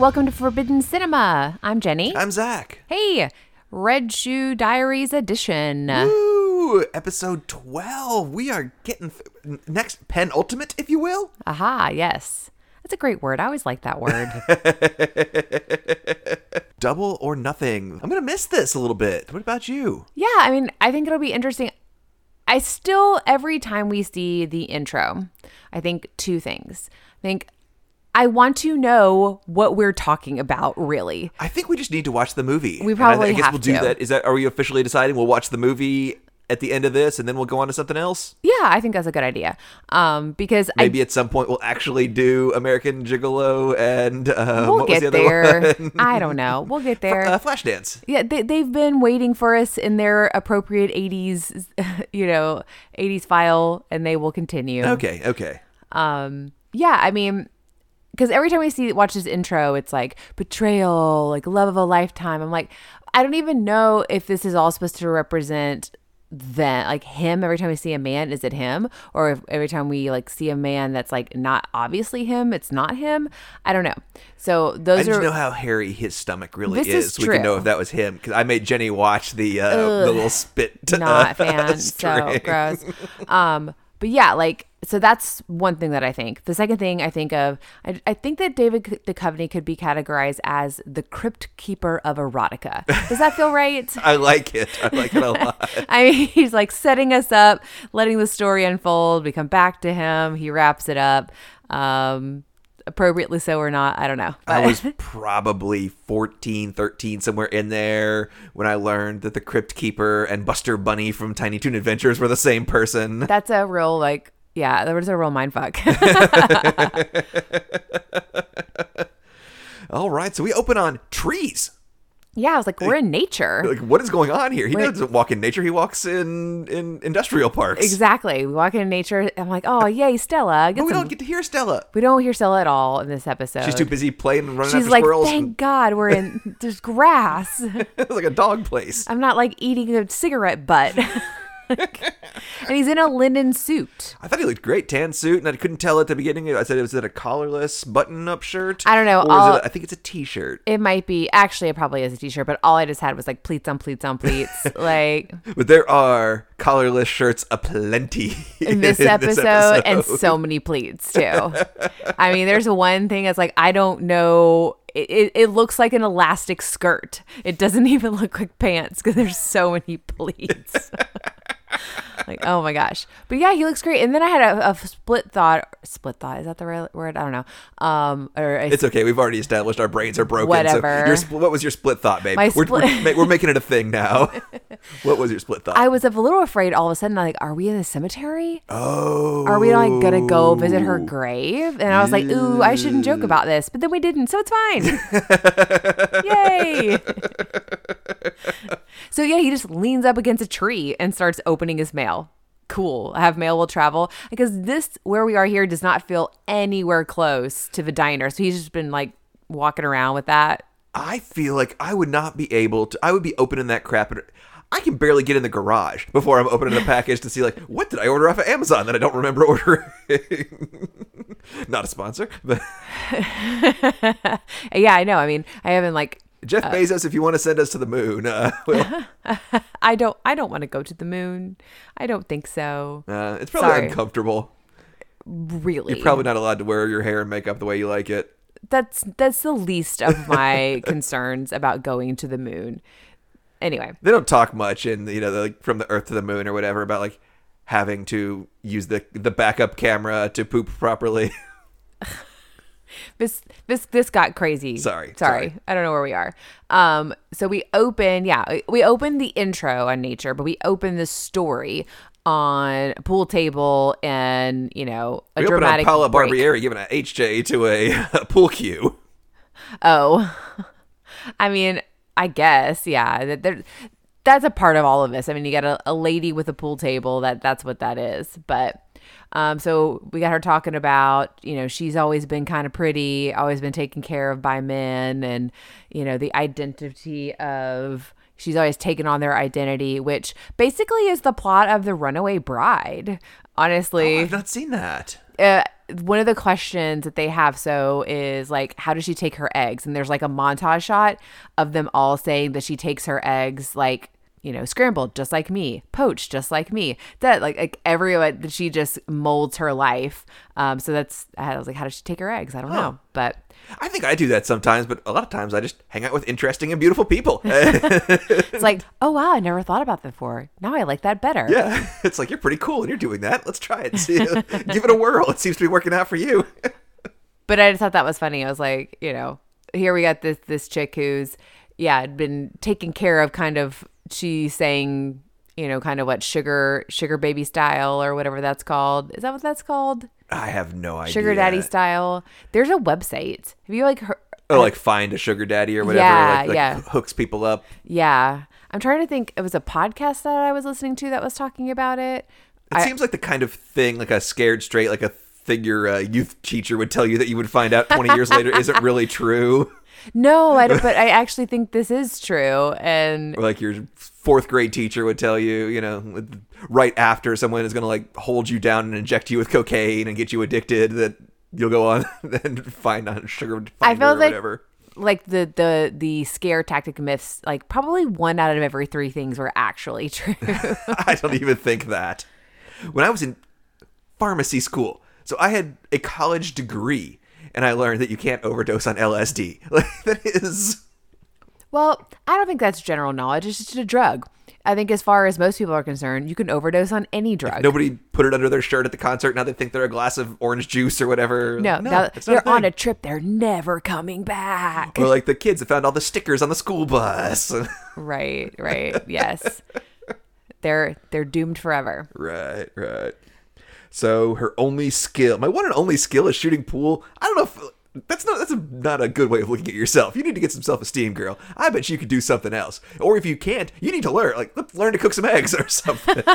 Welcome to Forbidden Cinema. I'm Jenny. I'm Zach. hey, Red Shoe Diaries edition. Woo! Episode 12. We are getting th- next penultimate, if you will. Aha, yes. That's a great word. I always like that word. Double or nothing. I'm going to miss this a little bit. What about you? yeah, I mean, I think it'll be interesting. I still, every time we see the intro, I think two things. I think I want to know what we're talking about, really. I think we just need to watch the movie. We And I- I, guess have we'll do to. that. Is that are we officially deciding we'll watch the movie at the end of this and then we'll go on to something else? Yeah, I think that's a good idea. Um, because I Maybe at some point we'll actually do American Gigolo and uh, we'll get the there. I don't know. We'll get there. uh, Flashdance. Yeah, they, they've been waiting for us in their appropriate 80s, you know, 80s file, and they will continue. Okay, okay. Um, yeah, I mean, because every time we see watch this intro, it's like betrayal, like love of a lifetime. I'm like, I don't even know if this is all supposed to represent then like him every time we see a man is it him or if every time we like see a man that's like not obviously him it's not him i don't know so those I just are know how hairy his stomach really This is We can know if that was him because I made Jenny watch the uh, the little spit. not uh, fan. so gross. Um, but yeah, like so that's one thing that I think. The second thing I think of, I, I think that David Duchovny could be categorized as the crypt keeper of erotica. Does that feel right? I like it. I like it a lot. I mean, he's like setting us up, letting the story unfold. We come back to him. He wraps it up. Um, appropriately so or not, I don't know. I was probably 14, 13, somewhere in there when I learned that the Crypt Keeper and Buster Bunny from Tiny Toon Adventures were the same person. that's a real like. Yeah, there was a real mind fuck. All right, so we open on trees. Yeah, I was like, we're in nature. Like, what is going on here? He We're- doesn't walk in nature. He walks in in industrial parks. Exactly. We walk in nature. I'm like, oh, yay, Stella. Get But we some- don't get to hear Stella. we don't hear Stella at all in this episode. She's too busy playing and running She's after like, squirrels. thank God we're in, there's grass. it's like a dog place. I'm not like eating a cigarette butt. And he's in a linen suit. I thought he looked great, tan suit, and I couldn't tell at the beginning. I said it was it a collarless button-up shirt. I don't know, Or it a, I think it's a t-shirt. It might be, actually, it probably is a t shirt, but all I just had was like pleats on pleats on pleats. like But there are collarless shirts aplenty in this, episode, and so many pleats too. I mean, there's one thing that's like, I don't know. It, it, it looks like an elastic skirt. It doesn't even look like pants because there's so many pleats. Like, oh my gosh. But yeah, he looks great. And then I had a, a split thought. Split thought. Is that the right word? I don't know. Um, or a It's okay. We've already established our brains are broken. Whatever. So your, what was your split thought, babe? My we're, split- we're, we're making it a thing now. what was your split thought? I was a little afraid all of a sudden, like, are we in a cemetery? oh. Are we like gonna go visit her grave? And I was like, ooh, I shouldn't joke about this. But then we didn't, so it's fine. Yay. so yeah, he just leans up against a tree and starts opening his mail. Cool. Have mail will travel. Because this where we are here does not feel anywhere close to the diner. So he's just been like walking around with that. I feel like I would not be able to. I would be opening that crap. And I can barely get in the garage before I'm opening the package to see like what did I order off of Amazon that I don't remember ordering. not a sponsor, but Yeah, I know. I mean, I haven't like Jeff Bezos, if you want to send us to the moon, uh, well, I don't I don't want to go to the moon. I don't think so. uh, it's probably Sorry. uncomfortable. Really. You're probably not allowed to wear your hair and makeup the way you like it. that's that's the least of my concerns about going to the moon. Anyway, They don't talk much in you know the, like, from the Earth to the moon or whatever about like having to use the the backup camera to poop properly. This this this got crazy. Sorry, sorry. sorry. I don't know where we are. Um, so we open, yeah, we open the intro on nature, but we open the story on a pool table and you know a we dramatic Paula break. Barbieri giving an HJ to a, a pool cue. Oh, I mean, I guess, yeah. That there, that's a part of all of this. I mean, you got a, a lady with a pool table. That that's what that is. But um, so we got her talking about, you know, she's always been kind of pretty, always been taken care of by men, and you know, the identity of she's always taken on their identity, which basically is the plot of the Runaway Bride. Honestly, I've not seen that. uh, one of the questions that they have so is like, how does she take her eggs? And there's like a montage shot of them all saying that she takes her eggs like you know, scrambled just like me, poached just like me. That like like everyone that she just molds her life. Um, so that's I was like, how does she take her eggs? I don't know, but I think I do that sometimes, but a lot of times I just hang out with interesting and beautiful people. it's like, oh wow, I never thought about that before. Now I like that better. yeah, it's like you're pretty cool and you're doing that. Let's try it. See, give it a whirl. It seems to be working out for you. But I just thought that was funny. I was like, you know, here we got this this chick who's yeah had been taken care of, kind of. She's saying, you know, kind of what sugar sugar baby style or whatever that's called. Is that what that's called? I have no idea. Sugar daddy style. There's a website. Have you like heard? Oh, like find a sugar daddy or whatever. Yeah, like, like yeah. hooks people up. Yeah, I'm trying to think. It was a podcast that I was listening to that was talking about it. It I- seems like the kind of thing, like a scared straight, like a thing your uh, youth teacher would tell you that you would find out 20 years later isn't really true. No, I don't, but I actually think this is true. And Or like your fourth grade teacher would tell you, you know, right after someone is going to like hold you down and inject you with cocaine and get you addicted, that you'll go on and find on sugar I feel like whatever. like the the the scare tactic myths, like probably one out of every three things were actually true. I don't even think that. When I was in pharmacy school, so I had a college degree, and I learned that you can't overdose on LSD. Like that is well, I don't think that's general knowledge. It's just a drug. I think as far as most people are concerned, you can overdose on any drug. nobody put it under their shirt at the concert. Now they think they're a glass of orange juice or whatever. no, now it's not they're a on a trip. They're never coming back. Or like the kids that found all the stickers on the school bus. Right, right. Yes. They're they're doomed forever. right, right. So her only skill, my one and only skill is shooting pool. I don't know if that's not that's a, not a good way of looking at yourself. You need to get some self esteem, girl. I bet you could do something else. Or if you can't, you need to learn like learn to cook some eggs or something.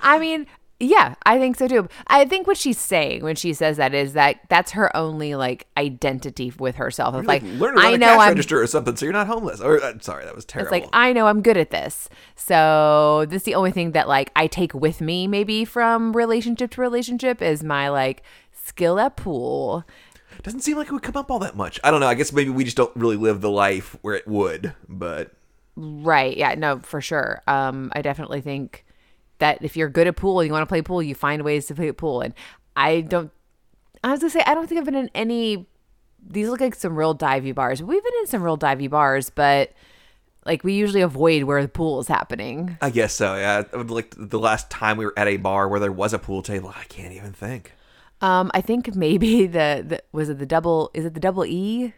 I mean, yeah, I think so too. I think what she's saying when she says that is that that's her only like identity with herself. Of like, learn I a know cash I'm register or something, so you're not homeless. Or uh, sorry, that was terrible. It's like I know I'm good at this. So this is the only thing that like I take with me maybe from relationship to relationship is my like skill at pool. Doesn't seem like it would come up all that much. I don't know. I guess maybe we just don't really live the life where it would. But Right. Yeah, no, for sure. Um I definitely think that if you're good at pool and you want to play pool, you find ways to play pool and I don't I was gonna say I don't think I've been in any these look like some real divey bars. We've been in some real divey bars, but like we usually avoid where the pool is happening. I guess so. Yeah, like the last time we were at a bar where there was a pool table. I can't even think. Um, I think maybe the, the was it the double is it the double E?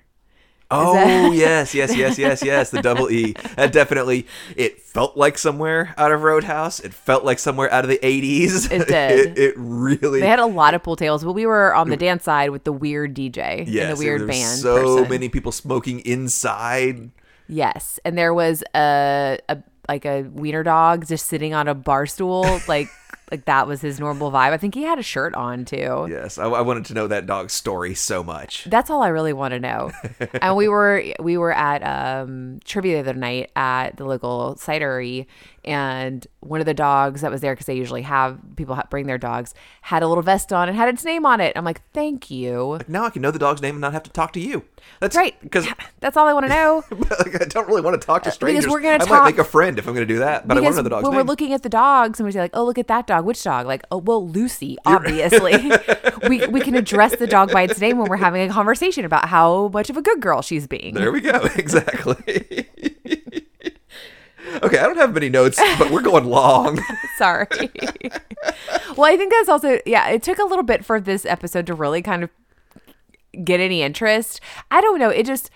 Oh yes, yes, yes, yes, yes. The double E. That definitely. It felt like somewhere out of Roadhouse. It felt like somewhere out of the eighties. It did. it, it really. They had a lot of pool tables, but we were on the dance side with the weird DJ yes, and the weird band. So person. many people smoking inside. Yes, and there was a, a like a wiener dog just sitting on a bar stool, like like that was his normal vibe. I think he had a shirt on too. Yes, I, I wanted to know that dog's story so much. That's all I really want to know. and we were we were at um, trivia the other night at the local cidery, and one of the dogs that was there because they usually have people bring their dogs had a little vest on and had its name on it. I'm like, thank you. Now I can know the dog's name and not have to talk to you. That's Right, Because that's all I want to know. like, I don't really want to talk to strangers. Uh, we're gonna I talk- might make a friend if I'm going to do that, but I want because to know the dog's when name. we're looking at the dogs, and we say like, "Oh, look at that dog. Which dog?" Like, "Oh, well, Lucy." Obviously, we we can address the dog by its name when we're having a conversation about how much of a good girl she's being. There we go. Exactly. Okay, I don't have many notes, but we're going long. Sorry. well, I think that's also yeah. It took a little bit for this episode to really kind of get any interest. I don't know. It just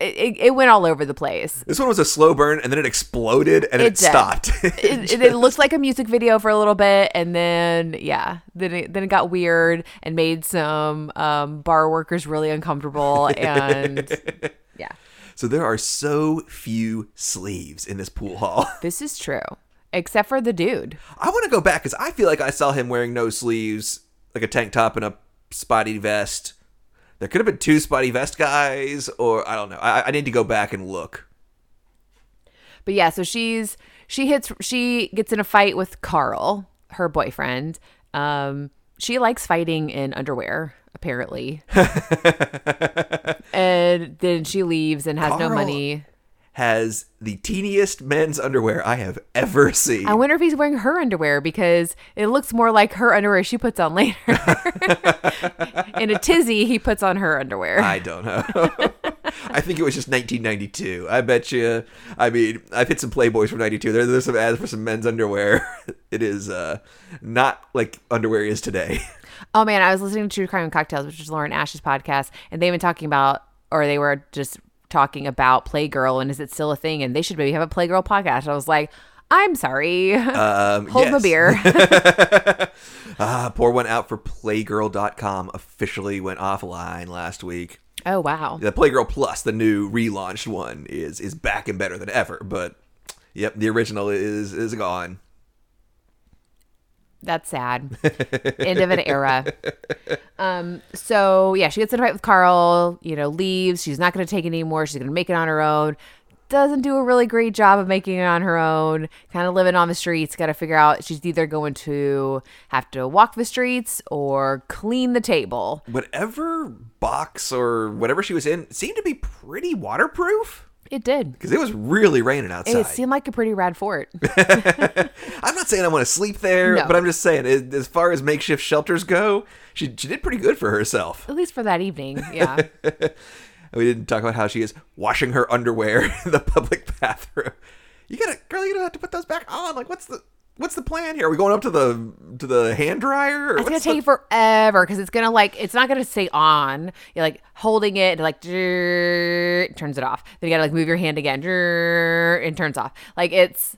it, it, went all over the place. This one was a slow burn, and then it exploded, and it, It stopped. it, it, it looked like a music video for a little bit, and then yeah, then it, then it got weird and made some um, bar workers really uncomfortable, and yeah, so there are so few sleeves in this pool hall. this is true, except for the dude. I want to go back because I feel like I saw him wearing no sleeves, like a tank top and a spotty vest. There could have been two spotty vest guys, or I don't know. I, I need to go back and look. But yeah, so she's she hits she gets in a fight with Carl, her boyfriend. Um, she likes fighting in underwear, apparently. and then she leaves and has no money. Has the teeniest men's underwear I have ever seen. I wonder if he's wearing her underwear because it looks more like her underwear she puts on later. in a tizzy, he puts on her underwear. I don't know. I think it was just 1992. I bet you. I mean, I've hit some Playboys from '92. There, there's some ads for some men's underwear. It is uh, not like underwear is today. Oh man, I was listening to True Crime and Cocktails, which is Lauren Ash's podcast, and they've been talking about, or they were just talking about Playgirl and is it still a thing? And they should maybe have a Playgirl podcast. I was like, I'm sorry. Um, Hold my beer. Ah, pour one out for Playgirl.com. Officially went offline last week. oh wow. The Playgirl Plus, the new relaunched one, is is back and better than ever. But yep, the original is is gone. That's sad. End of an era. Um, so yeah, she gets in a fight with Carl, you know, leaves. She's not gonna take it anymore. She's gonna make it on her own. Doesn't do a really great job of making it on her own, kind of living on the streets. Got to figure out she's either going to have to walk the streets or clean the table. Whatever box or whatever she was in seemed to be pretty waterproof It did. because it was really raining outside. It seemed like a pretty rad fort. I'm not saying I want to sleep there, No. but I'm just saying, it- as far as makeshift shelters go, she she did pretty good for herself. At least for that evening. Yeah. We didn't talk about how she is washing her underwear in the public bathroom. You gotta, girl, you don't have to put those back on. Like, what's the what's the plan here? Are we going up to the to the hand dryer? Or It's gonna what's take the- forever because it's gonna like it's not gonna stay on. You're like holding it and like it turns it off. Then you gotta like move your hand again and turns off. Like it's.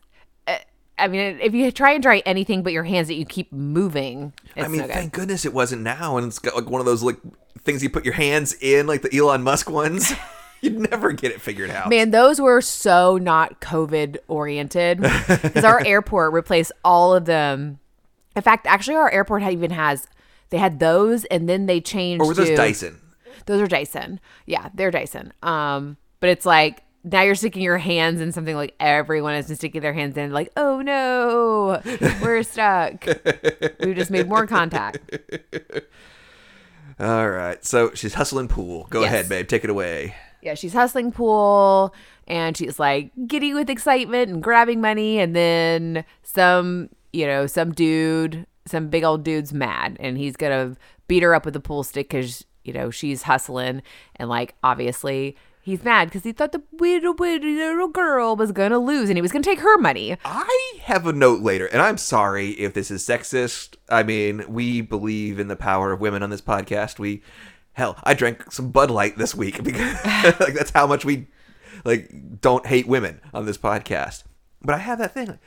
uh, I mean, if you try and dry anything but your hands that you keep moving, it's I mean, no good. thank goodness it wasn't now, and it's got like one of those like things you put your hands in, like the Elon Musk ones. You'd never get it figured out. Man, those were so not COVID oriented because our airport replaced all of them. In fact, actually, our airport even has they had those, and then they changed. or were those to- Dyson? Those are Dyson. Yeah, they're Dyson. Um, but it's like now you're sticking your hands in something like everyone has been sticking their hands in. Like, oh no, we're stuck. we just made more contact. All right, so she's hustling pool. Go Yes. ahead, babe, take it away. Yeah, she's hustling pool and she's like giddy with excitement and grabbing money, and then some, you know, some dude, some big old dude's mad, and he's gonna beat her up with a pool stick because you know she's hustling, and like obviously. He's mad because he thought the little, little girl was gonna lose and he was gonna take her money. I have a note later, and I'm sorry if this is sexist. I mean, we believe in the power of women on this podcast. We, hell, I drank some Bud Light this week because like that's how much we like don't hate women on this podcast. But I have that thing. Like,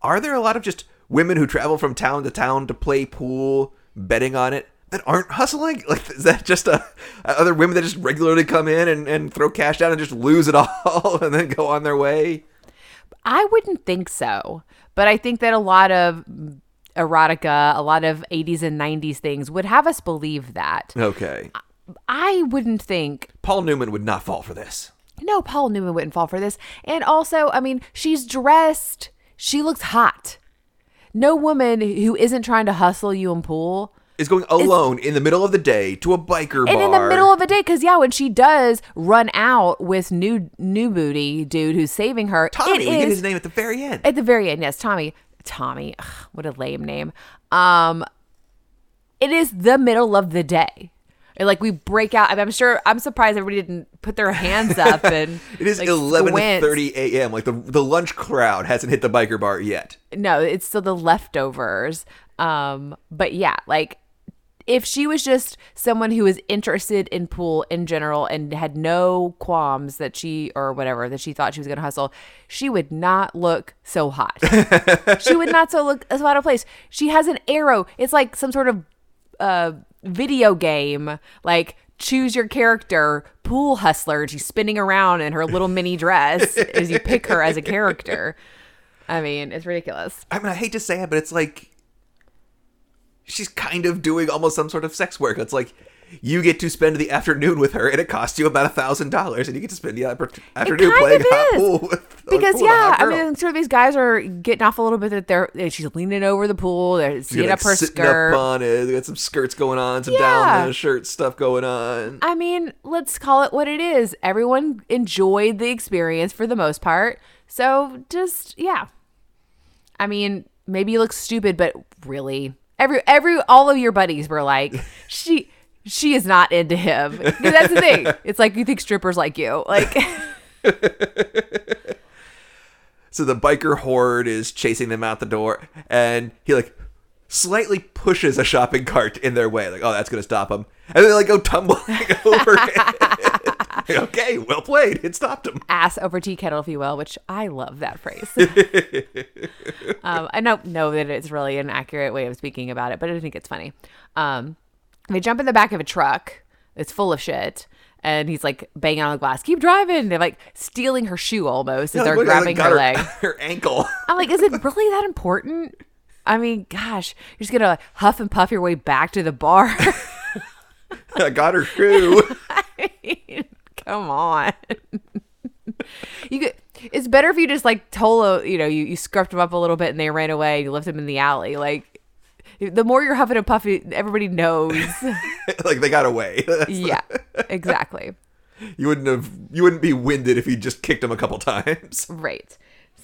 are there a lot of just women who travel from town to town to play pool, betting on it? That aren't hustling? Like, is that just a other women that just regularly come in and, and throw cash down and just lose it all and then go on their way? I wouldn't think so, but I think that a lot of erotica, a lot of 80s and 90s things would have us believe that. Okay. I wouldn't think Paul Newman would not fall for this. no, Paul Newman wouldn't fall for this. And also, I mean, she's dressed. She looks hot. No woman who isn't trying to hustle you and pool. Is going alone in the middle of the day to a biker bar. And in the middle of the day, because yeah, when she does run out with new new booty dude who's saving her, Tommy, we get his name at the very end. at the very end. Yes, Tommy. Tommy. Ugh, what a lame name. Um, it is the middle of the day. And, Like we break out. I mean, I'm sure. I'm surprised everybody didn't put their hands up and. It is like, eleven thirty a.m. Like the the lunch crowd hasn't hit the biker bar yet. No, it's still the leftovers. Um, but yeah, like if she was just someone who was interested in pool in general and had no qualms that she or whatever that she thought she was gonna hustle, she would not look so hot. she would not so look so out of place. She has an arrow. It's like some sort of uh video game, like choose your character pool hustler. and She's spinning around in her little mini dress as you pick her as a character. I mean, it's ridiculous. I mean, I hate to say it, but it's like she's kind of doing almost some sort of sex work. It's like you get to spend the afternoon with her, and it costs you about a thousand dollars, and you get to spend the after- afternoon playing hot pool with because pool yeah, I mean, sort of these guys are getting off a little bit that they're she's leaning over the pool, they're seeing like, up her skirt. up on it. They got some skirts going on, some Yeah. down the shirt stuff going on. I mean, let's call it what it is. Everyone enjoyed the experience for the most part. So just yeah. I mean, maybe you look stupid, but really, every every all of your buddies were like, she she is not into him. That's the thing. It's like you think strippers like you. Like So the biker horde is chasing them out the door, and he like slightly pushes a shopping cart in their way, like, "Oh, that's gonna stop them," and they like go tumbling over. okay, well played. It stopped him. ass over tea kettle, if you will, which I love that phrase. um, I don't know that it's really an accurate way of speaking about it, but I think it's funny. Um, they jump in the back of a truck that's full of shit. And he's like banging on the glass. Keep driving. They're like stealing her shoe almost as they're grabbing got her leg. her ankle. I'm like, is it really that important? I mean, gosh, you're just gonna like, huff and puff your way back to the bar. I got her shoe. Come on. you could, it's better if you just like told a, you know, you, you scuffed them up a little bit and they ran away and you left them in the alley. Like the more you're huffing and puffing, everybody knows. like they got away. yeah, exactly. You wouldn't have. You wouldn't be winded if you just kicked him a couple times. Right.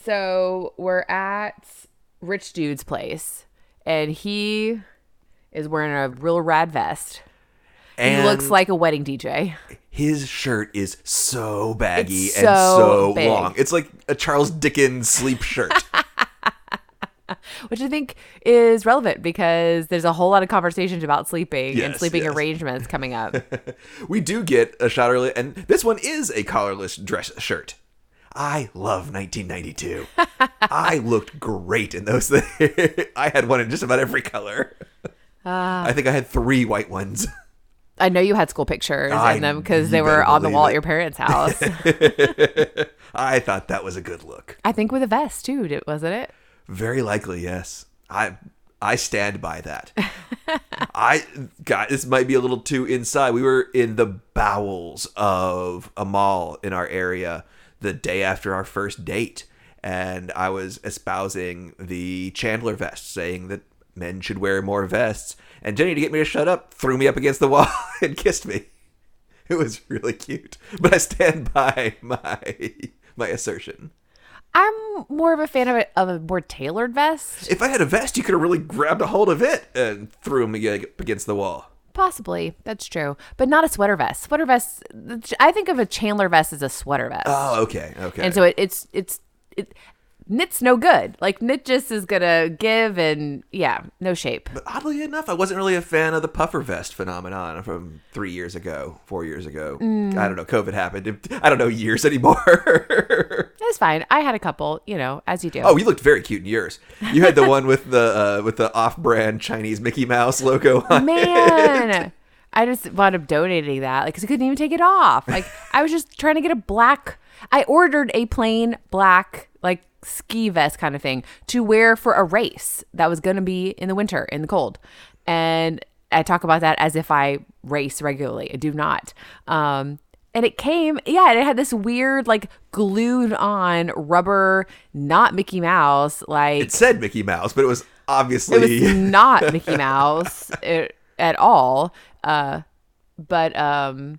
So we're at Rich Dude's place and he is wearing a real rad vest. And He looks like a wedding DJ. his shirt is so baggy and so big. long. It's like a Charles Dickens sleep shirt. which I think is relevant because there's a whole lot of conversations about sleeping and sleeping yes. arrangements coming up. we do get a shot early, and this one is a collarless dress shirt. I love 1992. I looked great in those things. I had one in just about every color. Ah. I think I had three white ones. I know you had school pictures I- in them because they were on the wall it. at your parents' house. I thought that was a good look. I think with a vest too, wasn't it? Very likely, yes. I I stand by that. I God, this might be a little too inside. We were in the bowels of a mall in our area the day after our first date, and I was espousing the Chandler vest, saying that men should wear more vests. And Jenny, to get me to shut up, threw me up against the wall and kissed me. It was really cute, but I stand by my my assertion. I'm more of a fan of a, of a more tailored vest. If I had a vest, you could have really grabbed a hold of it and threw me ag- against the wall. Possibly, that's true, but not a sweater vest. Sweater vest. I think of a Chandler vest as a sweater vest, Oh, okay, okay. and so it, it's it's it knit's no good. Like knit just is gonna give and yeah, no shape. but oddly enough, I wasn't really a fan of the puffer vest phenomenon from three years ago, four years ago. Mm. I don't know. COVID happened. I don't know years anymore. It's fine. I had a couple, you know, as you do. oh, you looked very cute in yours. You had the one with the uh, with the off-brand Chinese Mickey Mouse logo on it. man i just wound up donating that like because i couldn't even take it off like i was just trying to get a black i ordered a plain black like ski vest kind of thing to wear for a race that was going to be in the winter in the cold and i talk about that as if i race regularly i do not um and it came yeah and it had this weird like glued on rubber not mickey mouse like It said Mickey Mouse, but it was obviously it was not Mickey Mouse it, at all. Uh, but um,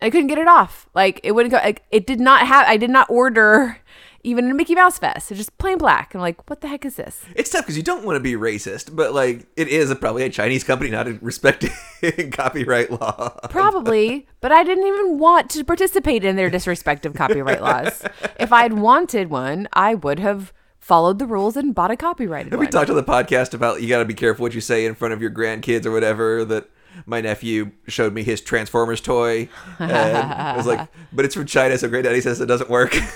I couldn't get it off. Like it wouldn't go. Like, it did not have. I did not order even in a Mickey Mouse vest. It's just plain black. I'm like, what the heck is this? It's tough because you don't want to be racist, but like it is a, probably a Chinese company not respecting copyright law. Probably, but I didn't even want to participate in their disrespect of copyright laws. If I'd wanted one, I would have followed the rules and bought a copyrighted Have one. we talked on the podcast about you got to be careful what you say in front of your grandkids or whatever? That my nephew showed me his Transformers toy, and I was like, "But it's from China, so Great Daddy says it doesn't work."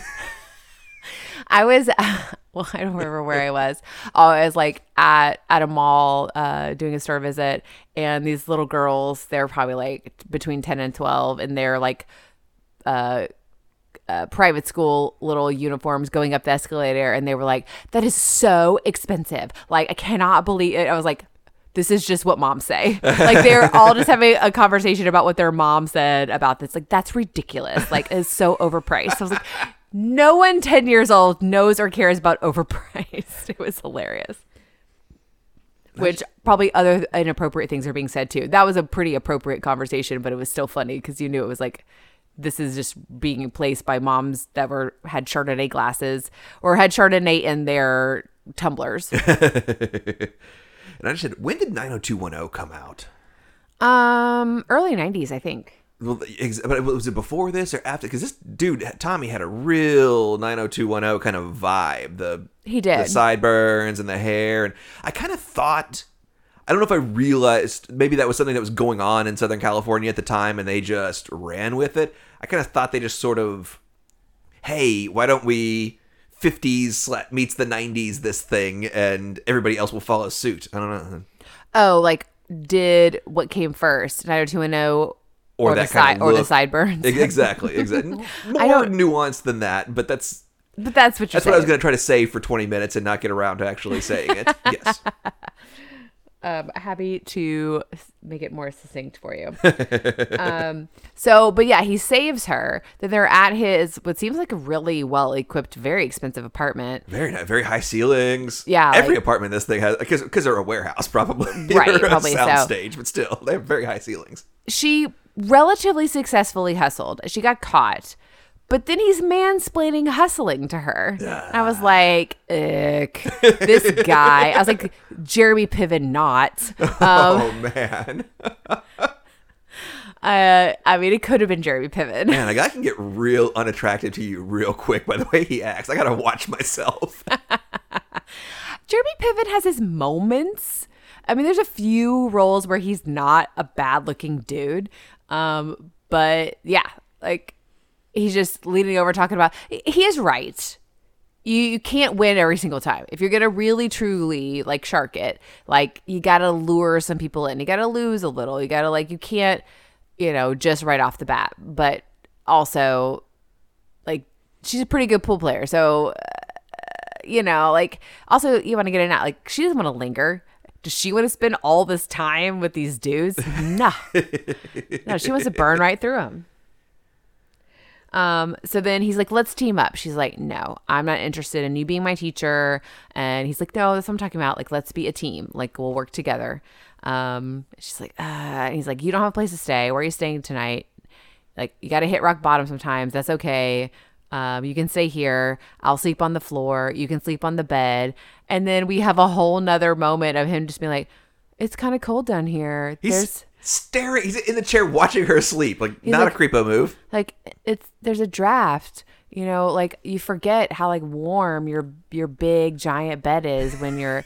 I was well, I don't remember where I was. Oh, I was like at at a mall uh, doing a store visit, and these little girls, they're probably like between ten and twelve, and they're like uh, uh, private school little uniforms going up the escalator, and they were like, "That is so expensive! Like, I cannot believe it." I was like, this is just what moms say. Like they're all just having a conversation about what their mom said about this. Like that's ridiculous. Like it's so overpriced. I was like, no one 10 years old knows or cares about overpriced. It was hilarious. Which probably other inappropriate things are being said too. That was a pretty appropriate conversation, but it was still funny because you knew it was like this is just being placed by moms that were had Chardonnay glasses or had Chardonnay in their tumblers. And I just said, when did 90210 come out? um, early '90s, I think. Well, but was it before this or after? Because this dude Tommy had a real 90210 kind of vibe. The He did. the sideburns and the hair, and I kind of thought. I don't know if I realized maybe that was something that was going on in Southern California at the time, and they just ran with it. I kind of thought they just sort of, hey, why don't we 50s meets the 90s this thing, and everybody else will follow suit. I don't know. Oh, like did what came first, 90210 Or, or, that the kind of or the sideburns? Exactly, exactly. More nuanced than that, but that's but that's what you're That's what I was going to try to say for 20 minutes and not get around to actually saying it. yes. um, happy to make it more succinct for you. um, so, but yeah, he saves her. Then they're at his what seems like a really well equipped, very expensive apartment. Very nice. Very high ceilings. Yeah, Every like- apartment this thing has, because they're a warehouse probably. Right, probably so. soundstage, but still, they have very high ceilings. She relatively successfully hustled. She got caught. But then he's mansplaining hustling to her. I was like, ick, this guy. I was like, Jeremy Piven not. Um, oh, man. uh, I mean, it could have been Jeremy Piven. Man, a guy can get real unattractive to you real quick by the way he acts. I got to watch myself. Jeremy Piven has his moments. I mean, there's a few roles where he's not a bad looking dude. Um, but yeah, like he's just leaning over talking about he is right. You you can't win every single time. If you're gonna really truly like shark it, like you gotta lure some people in. You gotta lose a little. You gotta like you can't, you know, just right off the bat. But also, like she's a pretty good pool player. So you know, like also you want to get in out. Like she doesn't want to linger. Does she want to spend all this time with these dudes? No, no. She wants to burn right through them. Um. So then he's like, "Let's team up." She's like, "No, I'm not interested in you being my teacher." And he's like, "No, that's what I'm talking about. Like, let's be a team. Like, we'll work together." Um. She's like, uh, and he's like, "You don't have a place to stay. Where are you staying tonight?" like you got to hit rock bottom sometimes that's okay um, you can stay here i'll sleep on the floor you can sleep on the bed and then we have a whole nother moment of him just being like it's kind of cold down here He's there's staring. He's in the chair watching her sleep. Like, not like- a creepo move. like it's there's a draft you know like you forget how like warm your your big giant bed is when you're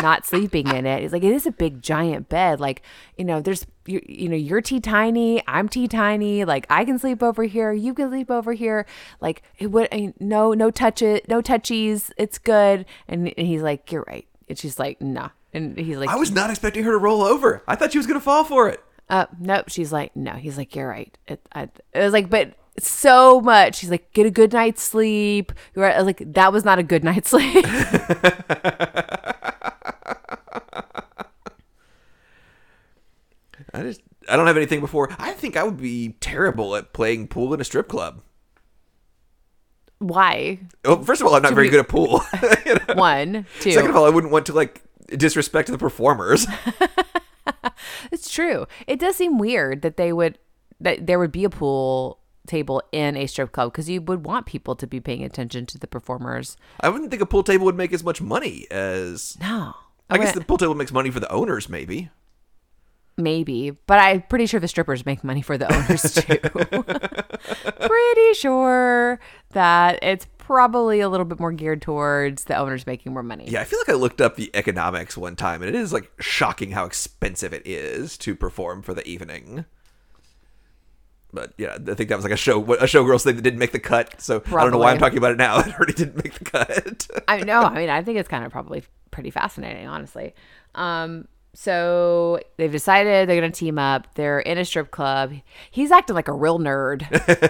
not sleeping in it it's like it is a big giant bed like you know there's you, you know you're tea tiny i'm tea tiny like i can sleep over here you can sleep over here like it would I mean, no no touch it no touchies it's good and, and he's like you're right and she's like nah and he's like I was not expecting her to roll over. I thought she was going to fall for it. uh, nope. She's like, no. He's like, you're right. It, I, it was like, but so much. She's like, get a good night's sleep. You're right. I was like, that was not a good night's sleep. I just I don't have anything before. I think I would be terrible at playing pool in a strip club. Why? Oh, first of all, I'm not very we- good at pool. You know? One, two. Second of all, I wouldn't want to like disrespect the performers. it's true. It does seem weird that they would that there would be a pool table in a strip club because you would want people to be paying attention to the performers. I wouldn't think a pool table would make as much money as. No. I guess the pool table makes money for the owners, maybe. Maybe, but I'm pretty sure the strippers make money for the owners too. pretty sure that it's probably a little bit more geared towards the owners making more money. Yeah, I feel like I looked up the economics one time, and it is like shocking how expensive it is to perform for the evening. But yeah, I think that was like a show a showgirls thing that didn't make the cut. So I don't know why I'm talking about it now. It already didn't make the cut. I know. I mean, I think it's kind of probably pretty fascinating, honestly. Um, so they've decided they're going to team up. They're in a strip club. He's acting like a real nerd.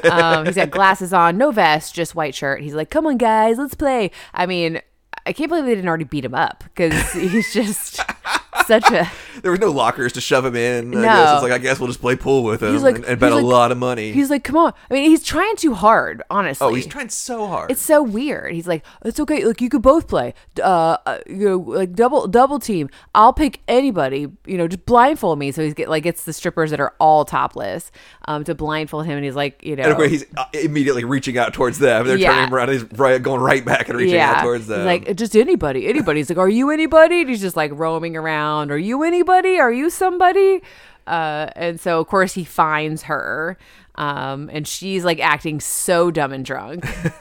Um, he's got glasses on, no vest, just white shirt. He's like, "Come on, guys, let's play." I mean, I can't believe they didn't already beat him up because he's just such a there was no lockers to shove him in. I No. guess it's like I guess we'll just play pool with him He's like- and, and bet a like- lot of money. He's like, come on. I mean, he's trying too hard, honestly. oh, he's trying so hard. It's so weird. He's like, it's okay. Like you could both play. Uh, uh, you know, like double double team. I'll pick anybody. You know, just blindfold me. So he's get like it's the strippers that are all topless, um, to blindfold him, and he's like, you know, and of course, he's uh, immediately reaching out towards them. They're Yeah. turning around. He's right, going right back and reaching out towards them. He's like, just anybody, anybody. He's like, are you anybody? And he's just like roaming around. Are you anybody? Are you somebody? Uh, and so of course he finds her. Um, and she's like acting so dumb and drunk.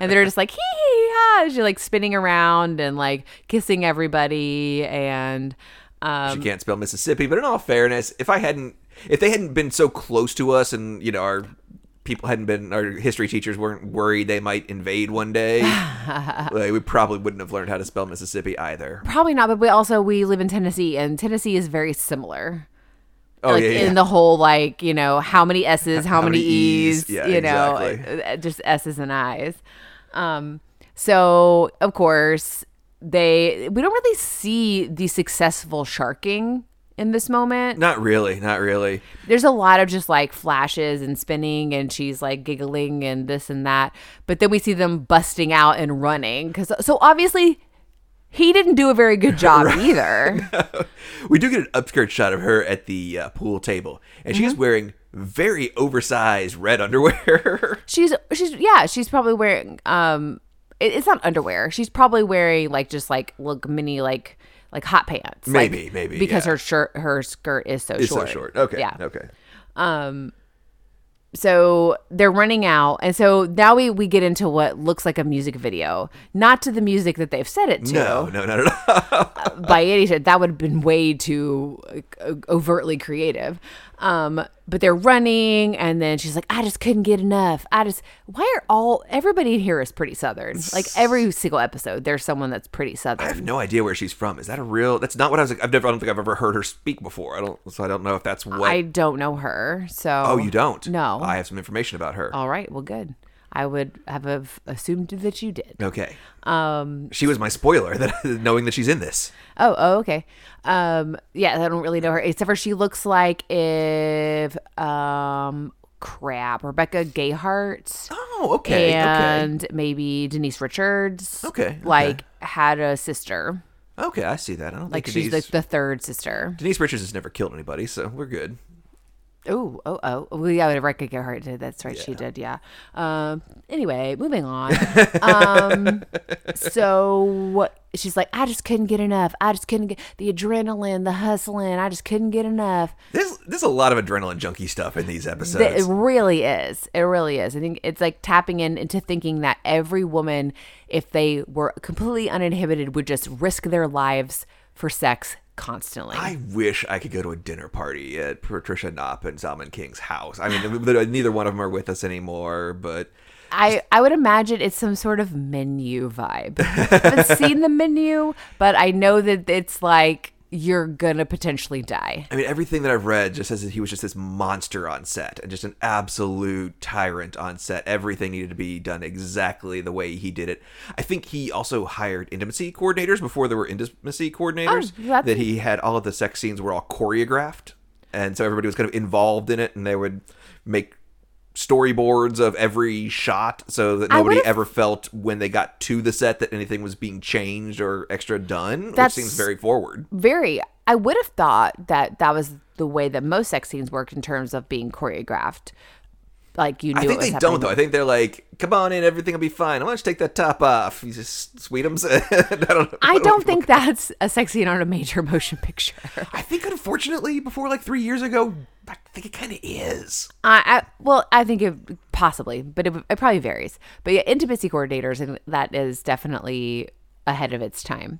and they're just like, hee hee ha. She's like spinning around and like kissing everybody. And, um, she can't spell Mississippi. But in all fairness, if I hadn't, if they hadn't been so close to us, and you know our people hadn't been, our history teachers weren't worried they might invade one day, like, we probably wouldn't have learned how to spell Mississippi either. probably not, but we also, we live in Tennessee and Tennessee is very similar. Oh like yeah, yeah. in the whole like you know how many s's how, many, many e's, E's. Yeah, you know exactly. uh, just s's and i's um so of course they we don't really see the successful sharking in this moment not really, not really. there's a lot of just like flashes and spinning and she's like giggling and this and that but then we see them busting out and running because so obviously he didn't do a very good job either we do get an upskirt shot of her at the uh, pool table, and she's Mm-hmm. wearing very oversized red underwear. She's she's yeah, she's probably wearing um it, it's not underwear. She's probably wearing like just like look mini like like hot pants. like, Maybe, maybe, because yeah. her shirt her skirt is so it's short. so short. Okay, Yeah. okay. Um. So they're running out and so now we we get into what looks like a music video. Not to the music that they've set it to. No, no, not at all. by any. That would have been way too overtly creative. Um, but they're running, and then she's like, "I just couldn't get enough. I just why are all everybody in here is pretty southern? Like every single episode, there's someone that's pretty southern. I have no idea where she's from. Is that a real? That's not what I was. I've never. I don't think I've ever heard her speak before. I don't. So I don't know if that's what. I don't know her, so oh, you don't? No. I have some information about her. All right, well, good. I would have assumed that you did. Okay. Um, she was my spoiler. That knowing that she's in this. Oh, oh, okay. Um, yeah, I don't really know her except for she looks like if um, crap, Rebecca Gayheart. Oh, okay. okay. and maybe Denise Richards. Okay, okay. Like had a sister. Okay, I see that. I don't Like think she's Denise, like the third sister. Denise Richards has never killed anybody, so we're good. Oh, oh, oh. Well, yeah, Rebecca Gayheart did. That's right. She did. Yeah. Um, anyway, moving on. um, so she's like, I just couldn't get enough. I just couldn't get the adrenaline, the hustling. I just couldn't get enough. There's there's a lot of adrenaline junkie stuff in these episodes. It really is. It really is. I think it's like tapping in into thinking that every woman, if they were completely uninhibited, would just risk their lives for sex constantly. I wish I could go to a dinner party at Patricia Knop and Zalman King's house. I mean, neither one of them are with us anymore, but I, I would imagine it's some sort of menu vibe. I haven't seen the menu, but I know that it's like you're gonna potentially die. I mean, everything that I've read just says that he was just this monster on set and just an absolute tyrant on set. Everything needed to be done exactly the way he did it. I think he also hired intimacy coordinators before there were intimacy coordinators. Oh, that he had all of the sex scenes were all choreographed, and so everybody was kind of involved in it, and they would make storyboards of every shot so that nobody ever felt when they got to the set that anything was being changed or extra done that seems very forward Very. I would have thought that that was the way that most sex scenes worked in terms of being choreographed. Like you knew I it think they happening. don't though. I think they're like, "Come on in, everything will be fine. I want you to take that top off." You just sweetums. I don't. know. I don't think that's a sex scene on a major motion picture. I think unfortunately, before like three years ago, I think it kind of is. I, I well, I think it possibly, but it, it probably varies. But yeah, intimacy coordinators, and that is definitely ahead of its time.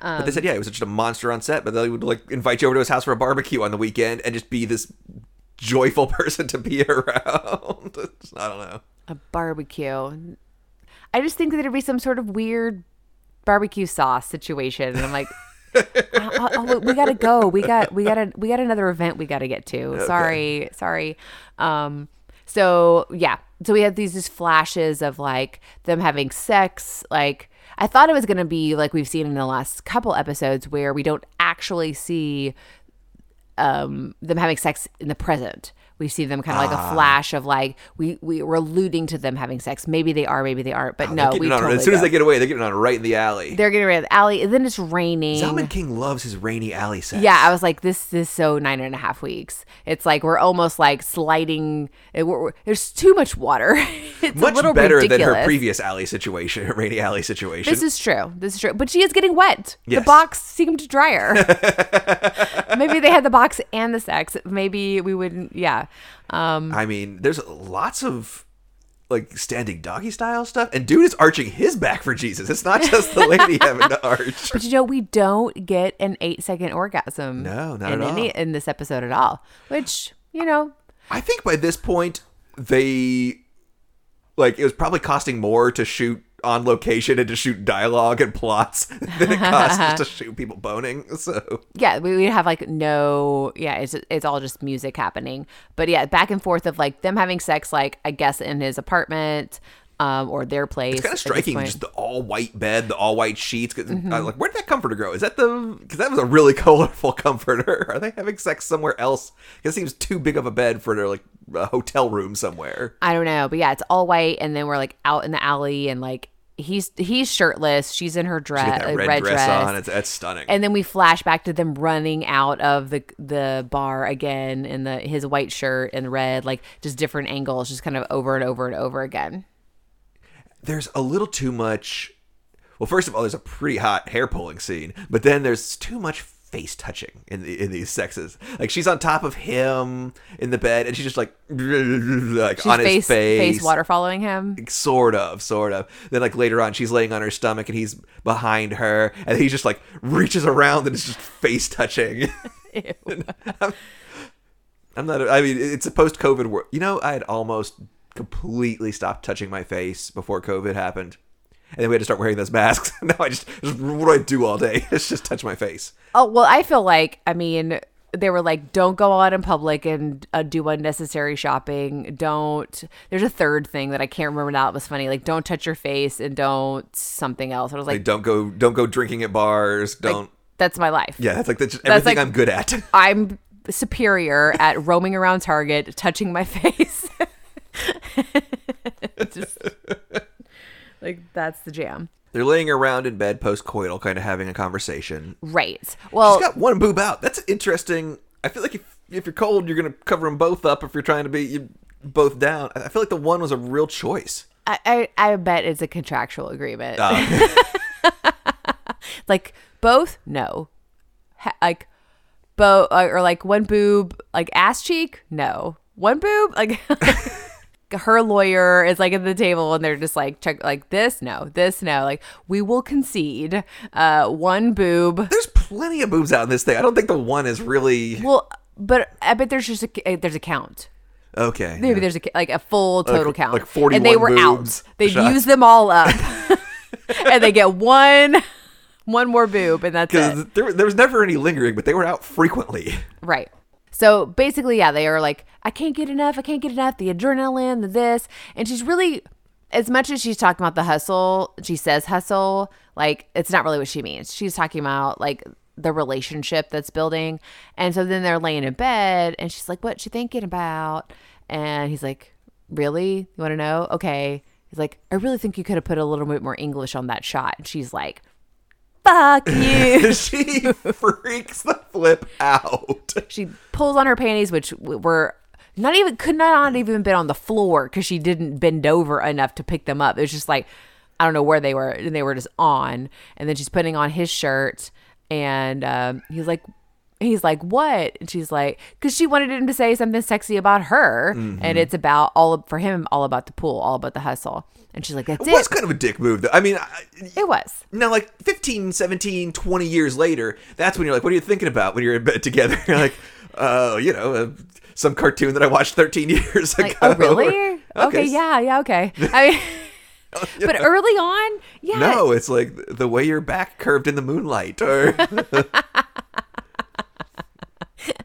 but they said, um, yeah, it was just a monster on set. But they would like invite you over to his house for a barbecue on the weekend and just be this joyful person to be around. I don't know. A barbecue. I just think that it'd be some sort of weird barbecue sauce situation, and I'm like. oh, oh, we gotta go. We got we got a we got another event we gotta get to. Sorry, sorry. Um, so yeah, so we have these just flashes of like them having sex. Like I thought it was gonna be like we've seen in the last couple episodes where we don't actually see um, them having sex in the present. We see them kind of like Ah. a flash of like we we were alluding to them having sex. Maybe they are, maybe they aren't. But They're no, we on- totally as soon as don't. they get away, they're getting on right in the alley. they're getting rid of the alley. And then it's raining. Zalman King loves his rainy alley sex. Yeah, I was like, this is so nine and a half weeks. It's like we're almost like sliding. It, we're, we're- there's too much water. it's a much little better ridiculous. than her previous alley situation, rainy alley situation. This is true. This is true. But she is getting wet. The box seemed drier. They had the box and the sex. Maybe we wouldn't. Yeah. Um, I mean, there's lots of like standing doggy style stuff, and dude is arching his back for Jesus. It's not just the lady having to arch. but you know, we don't get an eight second orgasm. No, not in at any, all. in this episode at all. Which you know, I think by this point they like it was probably costing more to shoot on location and to shoot dialogue and plots than it costs just to shoot people boning. So yeah, we would have like no, yeah, it's it's all just music happening. But yeah, back and forth of like them having sex, like I guess in his apartment, um, or their place. it's kind of striking, just the all white bed, the all white sheets. 'cause Mm-hmm. I was like, where did that comforter go? Is that the? Because that was a really colorful comforter. Are they having sex somewhere else? It seems too big of a bed for their like a hotel room somewhere. I don't know, but yeah, it's all white, and then we're like out in the alley, and like he's he's shirtless, she's in her dress, that red, red, dress, dress, on. It's that's stunning. and then we flash back to them running out of the the bar again in the his white shirt and red, like just different angles, just kind of over and over and over again. There's a little too much. Well, first of all, there's a pretty hot hair pulling scene, but then there's too much face touching in the, in these sexes. Like she's on top of him in the bed, and she's just like like She's on his face face, face water following him. sort of, sort of. Then like later on, she's laying on her stomach, and he's behind her, and he just like reaches around and it's just face touching. I'm, I'm not. I mean, it's a post-COVID world. You know, I had almost completely stopped touching my face before COVID happened, and then we had to start wearing those masks. now I just, just what do I do all day? It's just touch my face. Oh well, I feel like I mean they were like, don't go out in public and uh, do unnecessary shopping. Don't. There's a third thing that I can't remember now. It was funny. Like, don't touch your face and don't something else. I was Like, like, don't go, don't go drinking at bars. Don't. that's my life. yeah, that's like that's That's everything like- I'm good at. I'm superior at roaming around Target, touching my face. Just, like that's the jam. They're laying around in bed post-coital, kind of having a conversation. Right. Well, She's got one boob out. That's interesting. I feel like if if you're cold, you're gonna cover them both up. If you're trying to be you, both down, I I feel like the one was a real choice. I, I I bet it's a contractual agreement. Uh, like both no ha- like both or like one boob like ass cheek no one boob like her lawyer is like at the table and they're just like check like this no this no. Like we will concede uh one boob. There's plenty of boobs out in this thing. I don't think the one is really well but i bet there's just a there's a count. Okay. maybe there's a like a full total count. like 41 and they were boobs. Out they used them all up. And they get one one more boob and that's it. Because there, there was never any lingering, but they were out frequently. Right. So basically, yeah, they are like, I can't get enough. I can't get enough. The adrenaline, the this. And she's really, as much as she's talking about the hustle, she says hustle, like, it's not really what she means. She's talking about like the relationship that's building. And so then they're laying in bed and she's like, What you thinking about? And he's like, Really? You want to know? Okay. He's like, I really think you could have put a little bit more English on that shot. And she's like, Fuck you. she freaks the flip out. she pulls on her panties, which were not even could not even been on the floor because she didn't bend over enough to pick them up. It was just like I don't know where they were, and they were just on. And then she's putting on his shirt, and um, he's like. He's like, what? And she's like, because she wanted him to say something sexy about her, and it's about all for him, all about the pool, all about the hustle. And she's like, that's It was it. kind of a dick move, though. I mean, I, It was. now like 15, 17, 20 years later, that's when you're like, what are you thinking about when you're in bed together? You're like, uh, you know, uh, some cartoon that I watched 13 years ago. Like, oh, really? Okay, yeah, yeah, okay. I mean, but early on, yeah, No, it's like the way your back curved in the moonlight, or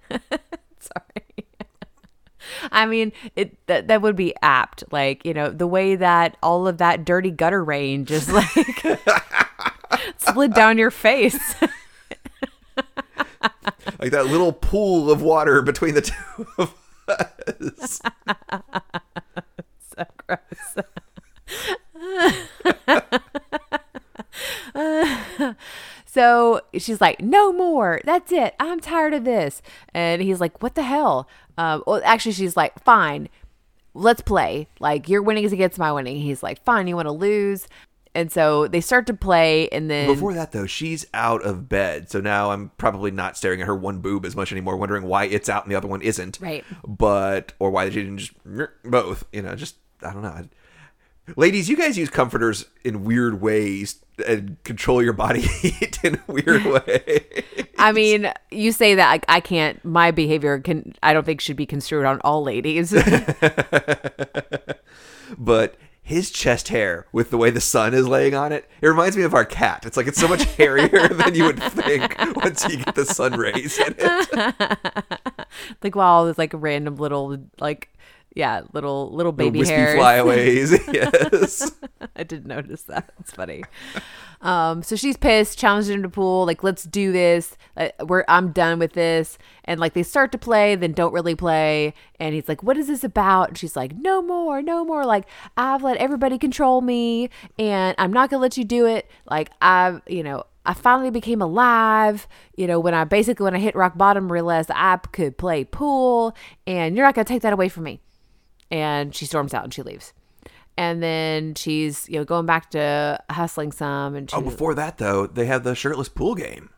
Sorry. I mean, it that, that would be apt. Like, you know, the way that all of that dirty gutter rain just like slid down your face. like that little pool of water between the two of us. so gross. So she's like, no more. That's it. I'm tired of this. And he's like, what the hell? Um, well, actually, she's like, fine, let's play. Like, your winning is against my winning. He's like, fine, you want to lose? And so they start to play, and then Before that, though, she's out of bed. So now I'm probably not staring at her one boob as much anymore, wondering why it's out and the other one isn't. Right. But, or why she didn't just both. You know, just, I don't know. Ladies, you guys use comforters in weird ways and control your body heat in a weird way. I mean, you say that I, I can't. My behavior can. I don't think should be construed on all ladies. but his chest hair with the way the sun is laying on it, it reminds me of our cat. It's like it's so much hairier than you would think once you get the sun rays in it. like wow, there's like random little like yeah, little little baby Wispy hairs. flyaways. yes. I didn't notice that. It's funny. Um, so she's pissed, challenged him to pool, like, let's do this. Uh, we're I'm done with this. And like they start to play, then don't really play. And he's like, What is this about? And she's like, No more, no more. Like, I've let everybody control me and I'm not gonna let you do it. Like I've, you know, I finally became alive, you know, when I basically when I hit rock bottom realized I could play pool and you're not gonna take that away from me. And she storms out and she leaves and then she's you know going back to hustling some and she, Oh, before that though, they have the shirtless pool game.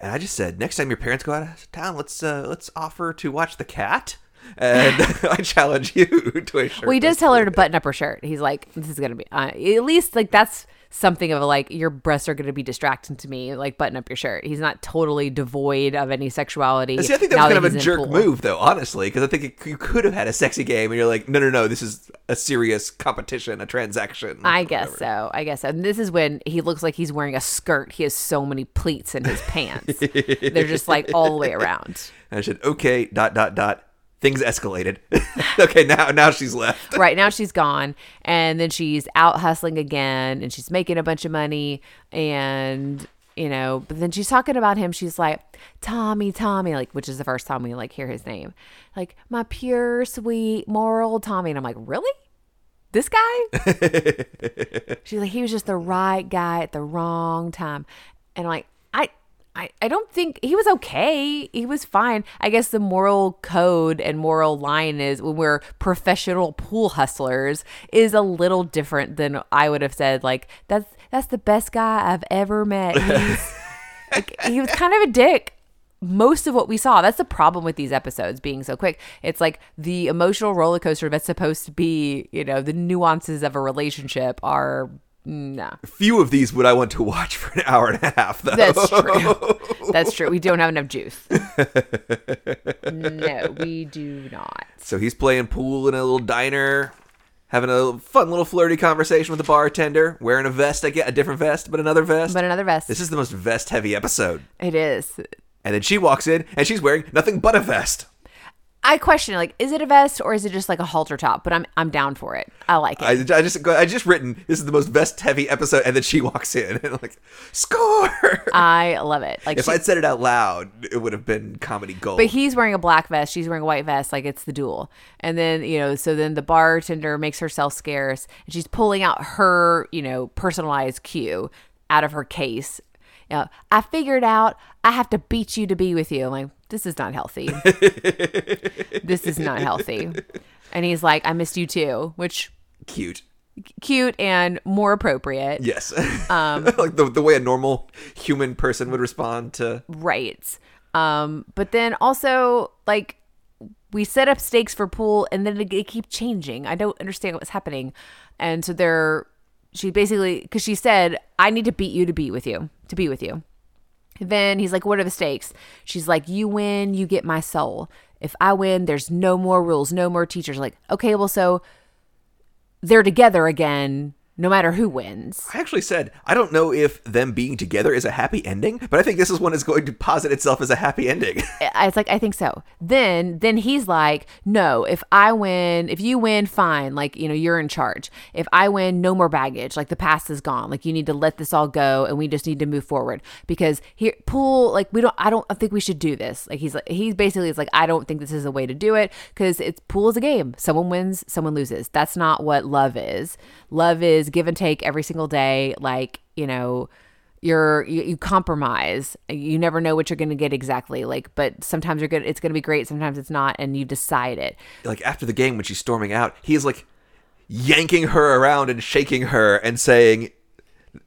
And I just said, next time your parents go out of town, let's uh, let's offer to watch the cat. And I challenge you to a shirt. well he does tell her to button up her shirt he's like this is gonna be uh, at least like that's something of a like your breasts are gonna be distracting to me like button up your shirt he's not totally devoid of any sexuality See, I think that was kind of a jerk pool. move, though, honestly, because I think it, you could have had a sexy game, and you're like, no, no, no, this is a serious competition, a transaction. I guess whatever. so. I guess so. And this is when he looks like he's wearing a skirt. He has so many pleats in his pants. They're just like all the way around. And I said, okay, dot dot dot. Things escalated. okay, now now she's left. right now she's gone and then she's out hustling again and she's making a bunch of money and you know but then she's talking about him she's like tommy tommy like which is the first time we like hear his name like my pure sweet moral tommy and i'm like really this guy she's like he was just the right guy at the wrong time and i'm like i I, I don't think he was okay. He was fine. I guess the moral code and moral line is when we're professional pool hustlers is a little different than I would have said. Like that's that's the best guy I've ever met. He's, like, he was kind of a dick. Most of what we saw. That's the problem with these episodes being so quick. It's like the emotional roller coaster that's supposed to be, you know, the nuances of a relationship are nah. Few of these would I want to watch for an hour and a half, though. That's true. That's true. We don't have enough juice. no, we do not. So he's playing pool in a little diner, having a fun little flirty conversation with the bartender, wearing a vest. I get a different vest, but another vest. But another vest. this is the most vest heavy episode. it is. And then she walks in and she's wearing nothing but a vest. I question like, is it a vest or is it just like a halter top? But I'm I'm down for it. I like it. I, I just I just written this is the most vest heavy episode, and then she walks in and like score. I love it. Like, if she- I'd said it out loud, it would have been comedy gold. but he's wearing a black vest. She's wearing a white vest. Like it's the duel. And then you know, so then the bartender makes herself scarce, and she's pulling out her you know personalized cue out of her case. You know, I figured out I have to beat you to be with you. I'm like, this is not healthy. this is not healthy. And he's like, I missed you too, which Cute. cute and more appropriate. Yes. Um, like the, the way a normal human person would respond to. Right. Um, but then also like we set up stakes for pool and then they, they keep changing. I don't understand what's happening. And so they're she basically because she said, I need to beat you to be with you, to be with you. Then he's like, What are the stakes? She's like, You win, you get my soul. If I win, there's no more rules, no more teachers. Like, okay, well, so they're together again. No matter who wins. I actually said I don't know if them being together is a happy ending, but I think this is one is going to posit itself as a happy ending. It's like I think so. Then then he's like, no, if I win, if you win, fine. Like you know, you're in charge. If I win, no more baggage. Like the past is gone. Like you need to let this all go, and we just need to move forward because here pool. Like we don't. I don't I think we should do this. Like he's like he's basically is like I don't think this is a way to do it because it's pool is a game. Someone wins, someone loses. That's not what love is. Love is give and take every single day. Like you know you're you, you compromise you never know what you're going to get exactly like but sometimes you're good it's going to be great sometimes it's not and you decide it like after the game when she's storming out, he's like yanking her around and shaking her and saying,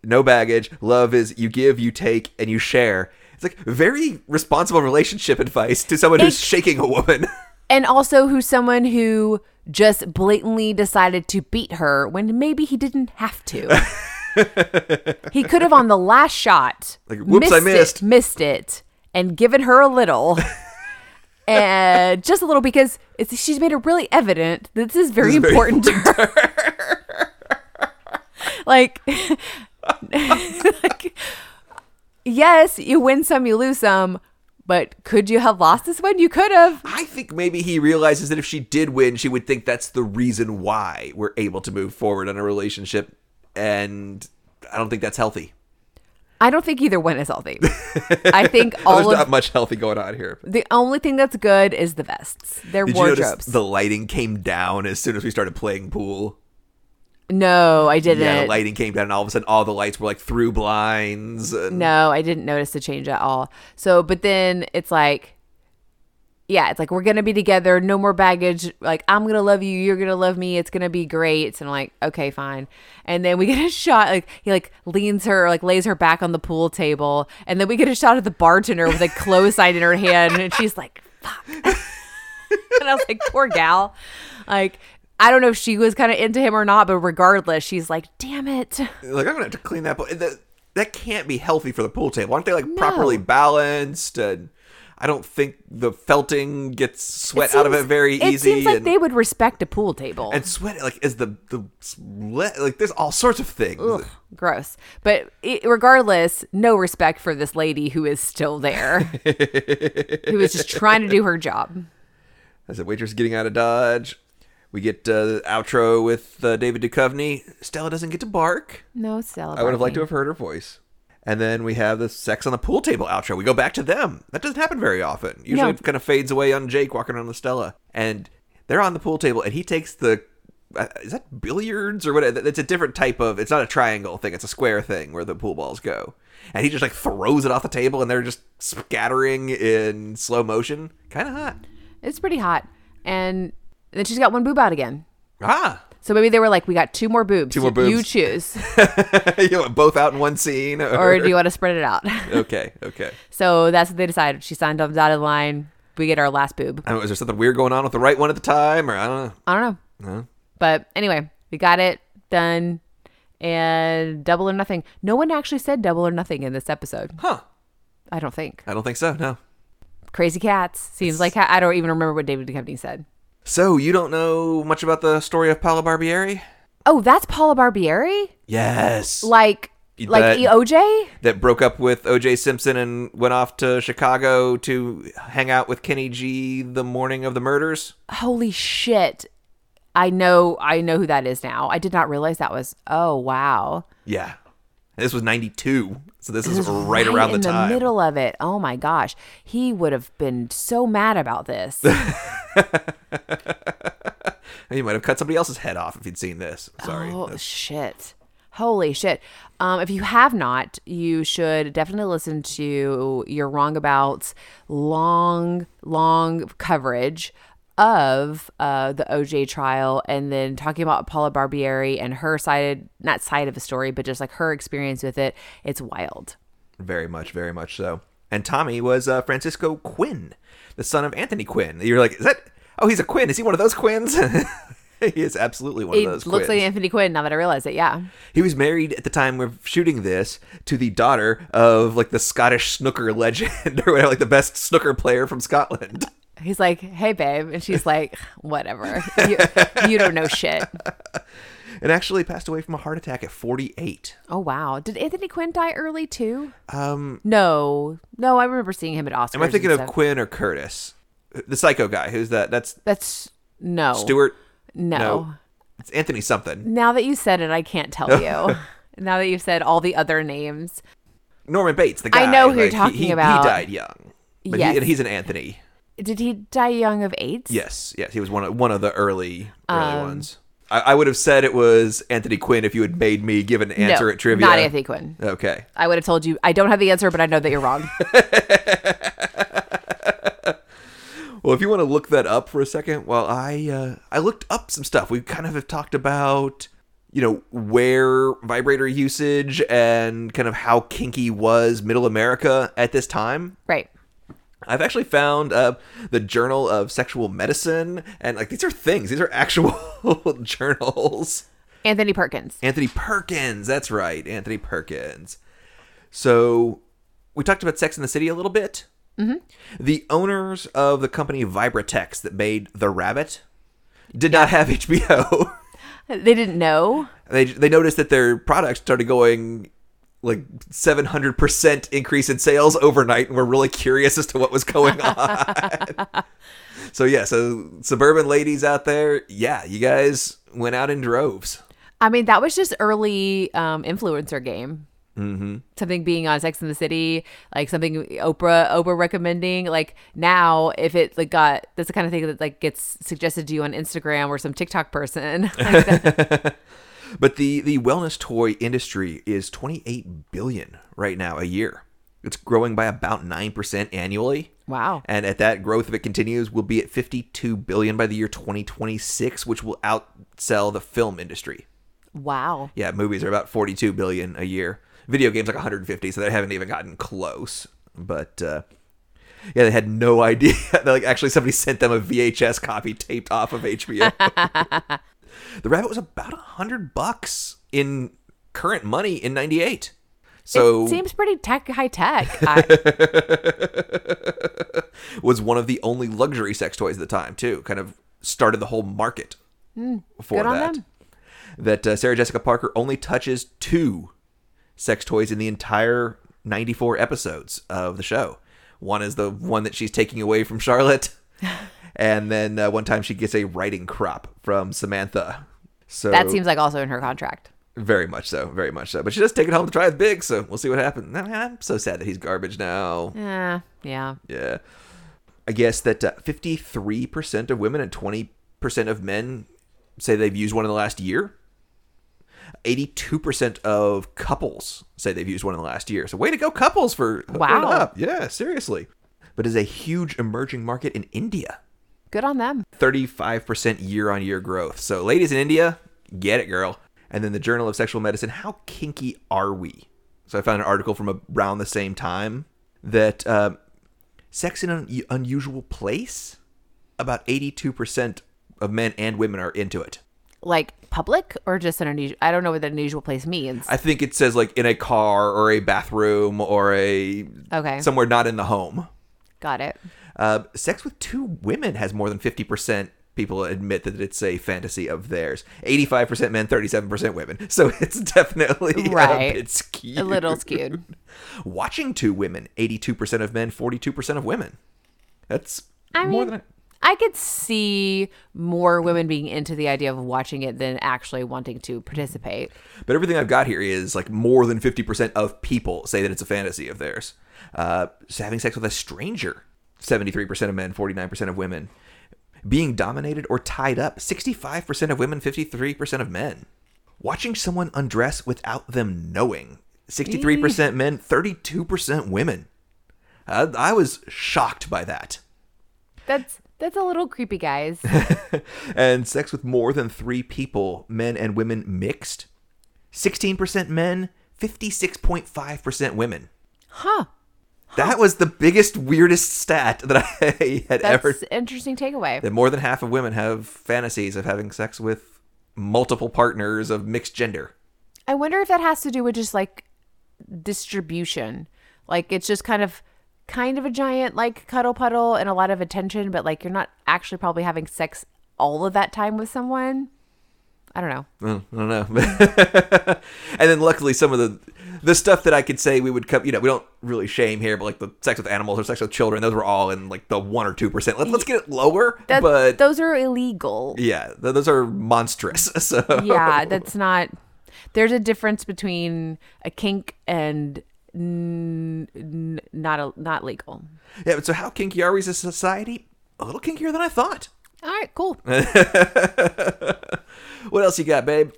"No baggage. Love is you give, you take, and you share." It's like very responsible relationship advice to someone who's It- shaking a woman. and also who's someone who just blatantly decided to beat her when maybe he didn't have to. He could have on the last shot Like, whoops, I it- missed. missed it and given her a little. And just a little because it's, she's made it really evident that this is very This is very important to her. Like, like, yes, you win some, you lose some, but could you have lost this one? You could have. I think maybe he realizes that if she did win, she would think that's the reason why we're able to move forward in a relationship, and I don't think that's healthy. I don't think either one is healthy. I think There's all not of much healthy going on here. the only thing that's good is the vests. Their Did wardrobes. the lighting came down as soon as we started playing pool? No, I didn't. Yeah, the lighting came down, and all of a sudden, all the lights were like through blinds. And No, I didn't notice the change at all. So, but then it's like, yeah, it's like we're gonna be together, no more baggage. Like I'm gonna love you, you're gonna love me. It's gonna be great. And I'm like, okay, fine. And then we get a shot. Like he like leans her, like lays her back on the pool table, and then we get a shot of the bartender with a close sign in her hand, and she's like, fuck. and I was like, poor gal. Like. I don't know if she was kind of into him or not, but regardless, she's like, damn it. like I'm gonna have to clean that. Pool. That, that can't be healthy for the pool table. Aren't they like properly balanced? And I don't think the felting gets sweat out of it seems- very It easy. seems like and, they would respect a pool table. and sweat like is the the like there's all sorts of things. Ugh, gross. But it, regardless, no respect for this lady who is still there, who is just trying to do her job. As the waitress getting out of dodge, we get uh, the outro with uh, David Duchovny. Stella doesn't get to bark. No, Stella. I would have liked to have heard her voice. And then we have the sex on the pool table outro. We go back to them. That doesn't happen very often. Usually No. it kind of fades away on Jake walking around with Stella. And they're on the pool table, and he takes the. Uh, is that billiards or what? It's a different type of. It's not a triangle thing. It's a square thing where the pool balls go. And he just like throws it off the table, and they're just scattering in slow motion. Kind of hot. It's pretty hot, and then she's got one boob out again. Ah, So maybe they were like, "We got two more boobs. Two more boobs. You choose, you want both out in one scene, or do you want to spread it out?" okay, okay. so that's what they decided. She signed on the dotted line. We get our last boob. I don't know. Is there something weird going on with the right one at the time, or I don't know? I don't know. No. But anyway, we got it done. And double or nothing. No one actually said double or nothing in this episode. Huh? I don't think. I don't think so. No. Crazy cats. Seems like I don't even remember what David Duchovny said. So you don't know much about the story of Paula Barbieri? Oh, that's Paula Barbieri? Yes. Like like That- EOJ? that broke up with O.J. Simpson and went off to Chicago to hang out with Kenny G the morning of the murders. Holy shit. I know I know who that is now. I did not realize that was oh wow. Yeah. This was '92, so this, is is right, around the in time. the middle of it. Oh my gosh. He would have been so mad about this. You might have cut somebody else's head off if you'd seen this. Sorry. Oh shit. Holy shit. Um, if you have not, you should definitely listen to You're Wrong About's long, long coverage of uh, the OJ trial and then talking about Paula Barbieri and her side, not side of the story, but just like her experience with it. It's wild. Very much, very much so. And Tommy was uh, Francisco Quinn, the son of Anthony Quinn. You're like, is that? Oh, he's a Quinn. Is he one of those Quinns? he is absolutely one It of those. looks like Anthony Quinn now that I realize it. Yeah. He was married at the time of shooting this to the daughter of like the Scottish snooker legend or whatever, like the best snooker player from Scotland. He's like, hey, babe. And she's like, whatever. You, you don't know shit. and actually passed away from a heart attack at 48. Oh wow. Did Anthony Quinn die early too? Um, No. No, I remember seeing him at Oscars. am I thinking of stuff. Quinn or Curtis? The psycho guy. Who's that? That's That's no. Stewart. No. No. It's Anthony something. Now that you said it, I can't tell you. now that you've said all the other names. Norman Bates, the guy. I know who you're like, he- talking he, about. He died young. But Yes. he, and he's an Anthony. Did he die young of AIDS? Yes, yes, he was one of one of the early early Um, ones. I, I would have said it was Anthony Quinn if you had made me give an answer no, at trivia. Not Anthony Quinn. Okay. I would have told you I don't have the answer, but I know that you're wrong. Well, if you want to look that up for a second, well, I uh, I looked up some stuff. We kind of have talked about, you know, where vibrator usage and kind of how kinky was Middle America at this time. right. I've actually found uh, the Journal of Sexual Medicine, and like these are things. These are actual journals. Anthony Perkins. Anthony Perkins. That's right, Anthony Perkins. So we talked about Sex and the City a little bit. Mm-hmm. The owners of the company Vibratex that made The Rabbit did not have HBO. They didn't know. they they noticed that their product started going like 700% increase in sales overnight and were really curious as to what was going on. so yeah, so suburban ladies out there, yeah, you guys went out in droves. I mean, that was just early um, influencer game. Mm-hmm. Something being on Sex and the City, like something Oprah Oprah recommending. Like now, if it like got that's the kind of thing that like gets suggested to you on Instagram or some TikTok person. Like But the the wellness toy industry is 28 billion right now a year. It's growing by about 9% annually. wow. And at that growth, if it continues, we'll be at 52 billion by the year 2026, which will outsell the film industry. Wow. Yeah, movies are about 42 billion a year. Video games like 150, so they haven't even gotten close. But uh, yeah, they had no idea. like actually somebody sent them a VHS copy taped off of HBO. the rabbit was about a hundred bucks in current money in '98. So it seems pretty tech high tech. I, was one of the only luxury sex toys at the time too. Kind of started the whole market for good on that. That uh, Sarah Jessica Parker only touches two sex toys in the entire 94 episodes of the show. One is the one that she's taking away from Charlotte, and then uh, one time she gets a riding crop from Samantha. So That seems like also in her contract. very much so, very much so. But she does take it home to try it big, so we'll see what happens. I'm so sad that he's garbage now. Yeah. Yeah. Yeah. I guess that uh, 53% of women and 20% of men say they've used one in the last year. 82% of couples say they've used one in the last year. So, way to go, couples, for Wow. up. Yeah, seriously. But is a huge emerging market in India. Good on them. 35% year on year growth. So, ladies in India, get it, girl. And then the Journal of Sexual Medicine, how kinky are we? So, I found an article from around the same time that um, sex in an unusual place, about 82% of men and women are into it. Like public or just an unusual? I don't know what an unusual place means. I think it says like in a car or a bathroom or a Okay. somewhere not in the home. Got it. Uh, sex with two women has more than 50% people admit that it's a fantasy of theirs. 85% men, 37% women. So it's definitely Right. a bit skewed. A little skewed. Watching two women, 82% of men, 42% of women. That's I more mean, than I could see more women being into the idea of watching it than actually wanting to participate. But everything I've got here is like more than 50% of people say that it's a fantasy of theirs. Uh, having sex with a stranger, 73% of men, 49% of women. Being dominated or tied up, 65% of women, 53% of men. Watching someone undress without them knowing, 63% men, 32% women. Uh, I was shocked by that. That's that's a little creepy, guys. and sex with more than three people, men and women mixed. 16% men, 56.5% women. huh. That was the biggest, weirdest stat that I had That's ever. an interesting takeaway. That more than half of women have fantasies of having sex with multiple partners of mixed gender. I wonder if that has to do with just like distribution. Like it's just kind of kind of a giant like cuddle puddle and a lot of attention, but like you're not actually probably having sex all of that time with someone. I don't know. I don't know. and then luckily some of the the stuff that I could say we would come, you know, we don't really shame here, but like the sex with animals or sex with children, those were all in like the one or two percent. Let's let's get it lower. That, but those are illegal. yeah, th- those are monstrous. So yeah, that's not. There's a difference between a kink and n- n- not a, not legal. yeah. But so how kinky are we as a society? A little kinkier than I thought. All right, cool. What else you got, babe?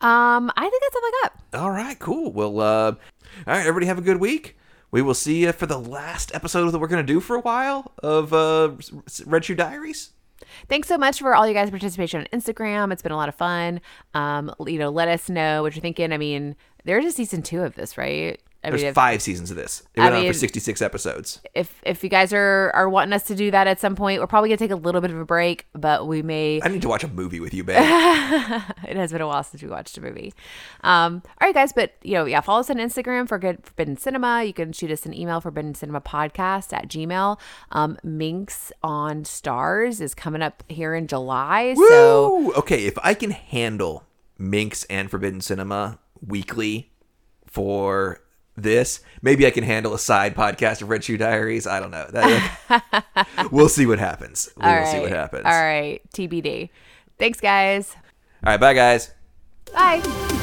Um, I think that's all I got. All right, cool. Well, uh, all right, everybody have a good week. We will see you for the last episode that we're going to do for a while of uh, Red Shoe Diaries. Thanks so much for all you guys' participation on Instagram. It's been a lot of fun. Um, you know, let us know what you're thinking. I mean, there's a season two of this, right? I There's mean, if, five seasons of this. It I went on for 66 episodes. if if you guys are are wanting us to do that at some point, we're probably gonna take a little bit of a break, but we may. I need to watch a movie with you, babe. it has been a while since we watched a movie. Um, all right, guys, but you know, yeah, follow us on Instagram for Good Forbidden Cinema. You can shoot us an email, Forbidden Cinema Podcast at Gmail. Um, Minx on Starz is coming up here in July, so Okay, if I can handle Minx and Forbidden Cinema weekly for this, maybe I can handle a side podcast of Red Shoe Diaries. I don't know. That- we'll see what happens. We all will right, see what happens. All right, TBD. Thanks, guys. All right, bye, guys. Bye.